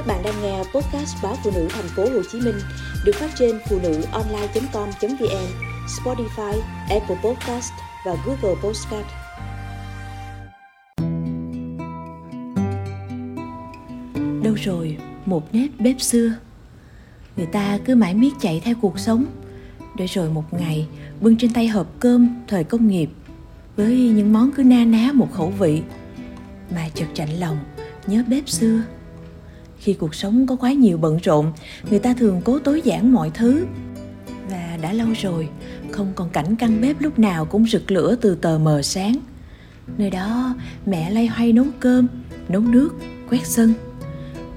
Các bạn đang nghe podcast báo phụ nữ thành phố Hồ Chí Minh được phát trên phụ nữ online.com.vn, Spotify, Apple Podcast và Google Podcast. Đâu rồi? Một nếp bếp xưa. Người ta cứ mãi miết chạy theo cuộc sống. Để rồi một ngày bưng trên tay hộp cơm thời công nghiệp Với những món cứ na ná một khẩu vị. Mà chợt chạnh lòng nhớ bếp xưa khi cuộc sống có quá nhiều bận rộn, người ta thường cố tối giản mọi thứ. Và đã lâu rồi, không còn cảnh căn bếp lúc nào cũng rực lửa từ tờ mờ sáng. Nơi đó, mẹ lay hoay nấu cơm, nấu nước, quét sân.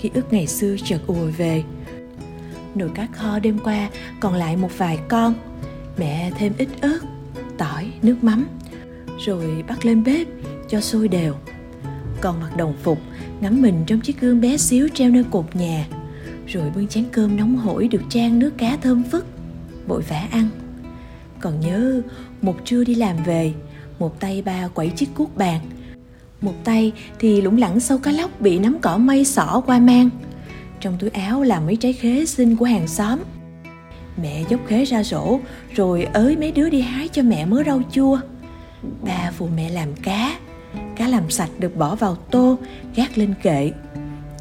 Ký ức ngày xưa chợt ùa về. Nồi cá kho đêm qua còn lại một vài con. Mẹ thêm ít ớt, tỏi, nước mắm, rồi bắt lên bếp cho sôi đều còn mặc đồng phục, ngắm mình trong chiếc gương bé xíu treo nơi cột nhà. Rồi bưng chén cơm nóng hổi được trang nước cá thơm phức, vội vã ăn. Còn nhớ, một trưa đi làm về, một tay ba quẩy chiếc cuốc bàn. Một tay thì lủng lẳng sâu cá lóc bị nắm cỏ mây xỏ qua mang. Trong túi áo là mấy trái khế xin của hàng xóm. Mẹ dốc khế ra rổ, rồi ới mấy đứa đi hái cho mẹ mớ rau chua. Ba phụ mẹ làm cá cá làm sạch được bỏ vào tô, gác lên kệ.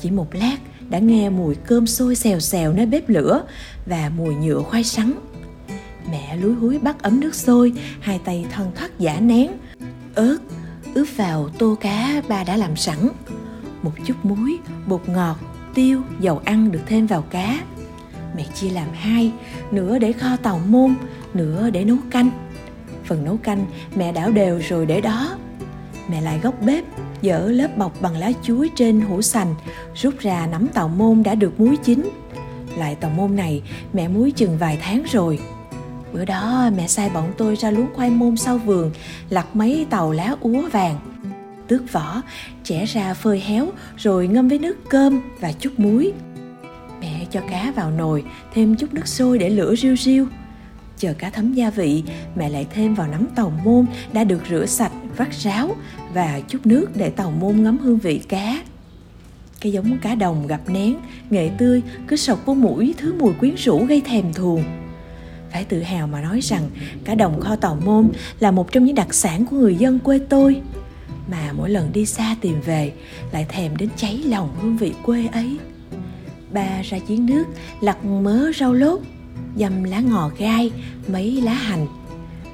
Chỉ một lát, đã nghe mùi cơm sôi xèo xèo nơi bếp lửa và mùi nhựa khoai sắn. Mẹ lúi húi bắt ấm nước sôi, hai tay thân thoát giả nén. Ớt, ướp vào tô cá ba đã làm sẵn. Một chút muối, bột ngọt, tiêu, dầu ăn được thêm vào cá. Mẹ chia làm hai, nửa để kho tàu môn, nửa để nấu canh. Phần nấu canh mẹ đảo đều rồi để đó mẹ lại góc bếp dỡ lớp bọc bằng lá chuối trên hũ sành, rút ra nắm tàu môn đã được muối chín. Lại tàu môn này mẹ muối chừng vài tháng rồi. Bữa đó mẹ sai bọn tôi ra luống khoai môn sau vườn, lặt mấy tàu lá úa vàng. Tước vỏ, chẻ ra phơi héo, rồi ngâm với nước cơm và chút muối. Mẹ cho cá vào nồi, thêm chút nước sôi để lửa riu riu chờ cá thấm gia vị. Mẹ lại thêm vào nắm tàu môn đã được rửa sạch, vắt ráo và chút nước để tàu môn ngấm hương vị cá. Cái giống cá đồng gặp nén nghệ tươi, cứ sọc vô mũi, thứ mùi quyến rũ gây thèm thuồng. Phải tự hào mà nói rằng, cá đồng kho tàu môn là một trong những đặc sản của người dân quê tôi. Mà mỗi lần đi xa tìm về, lại thèm đến cháy lòng hương vị quê ấy. Ba ra chiến nước, lặt mớ rau lốt dăm lá ngò gai, mấy lá hành.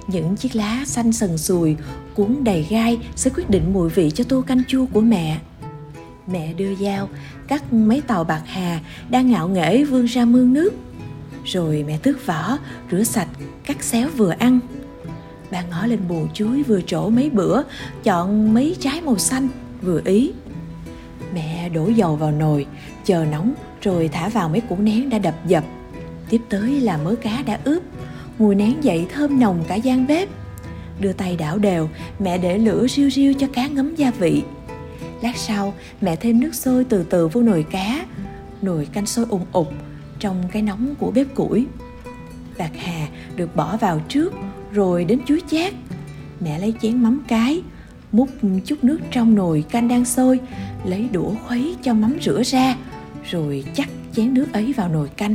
Những chiếc lá xanh sần sùi, cuốn đầy gai sẽ quyết định mùi vị cho tô canh chua của mẹ. Mẹ đưa dao, cắt mấy tàu bạc hà đang ngạo nghễ vươn ra mương nước. Rồi mẹ tước vỏ, rửa sạch, cắt xéo vừa ăn. Bà ngó lên buồn chuối vừa trổ mấy bữa, chọn mấy trái màu xanh, vừa ý. Mẹ đổ dầu vào nồi, chờ nóng, rồi thả vào mấy củ nén đã đập dập tiếp tới là mớ cá đã ướp. Mùi nén dậy thơm nồng cả gian bếp. Đưa tay đảo đều, mẹ để lửa riu riu cho cá ngấm gia vị. Lát sau, mẹ thêm nước sôi từ từ vô nồi cá. Nồi canh sôi ùng ục trong cái nóng của bếp củi. Bạc hà được bỏ vào trước, rồi đến chuối chát. Mẹ lấy chén mắm cái, múc chút nước trong nồi canh đang sôi, lấy đũa khuấy cho mắm rửa ra, rồi chắc chén nước ấy vào nồi canh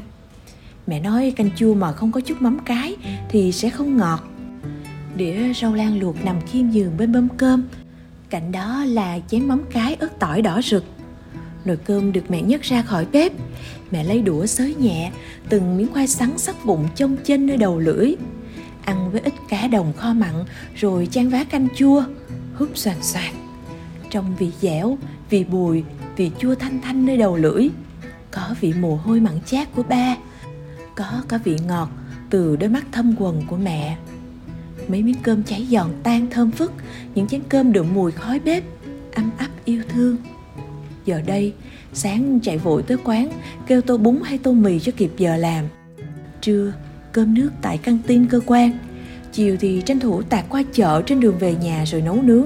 mẹ nói canh chua mà không có chút mắm cái thì sẽ không ngọt. Đĩa rau lan luộc nằm khiêm giường bên mâm cơm. Cạnh đó là chén mắm cái ớt tỏi đỏ rực. Nồi cơm được mẹ nhấc ra khỏi bếp. Mẹ lấy đũa xới nhẹ, từng miếng khoai sắn sắc bụng chông chênh nơi đầu lưỡi. Ăn với ít cá đồng kho mặn, rồi chan vá canh chua. Húp xoàn xoạt trong vị dẻo, vị bùi, vị chua thanh thanh nơi đầu lưỡi. Có vị mồ hôi mặn chát của ba có cả vị ngọt từ đôi mắt thâm quần của mẹ. Mấy miếng cơm cháy giòn tan thơm phức, những chén cơm đượm mùi khói bếp, ấm áp yêu thương. Giờ đây, sáng chạy vội tới quán, kêu tô bún hay tô mì cho kịp giờ làm. Trưa, cơm nước tại căng tin cơ quan. Chiều thì tranh thủ tạt qua chợ trên đường về nhà rồi nấu nướng.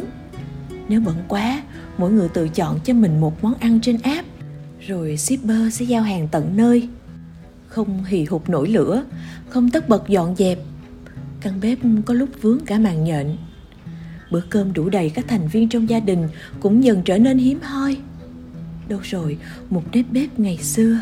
Nếu bận quá, mỗi người tự chọn cho mình một món ăn trên app, rồi shipper sẽ giao hàng tận nơi không hì hục nổi lửa, không tất bật dọn dẹp. Căn bếp có lúc vướng cả màn nhện. Bữa cơm đủ đầy các thành viên trong gia đình cũng dần trở nên hiếm hoi. Đâu rồi, một nếp bếp ngày xưa?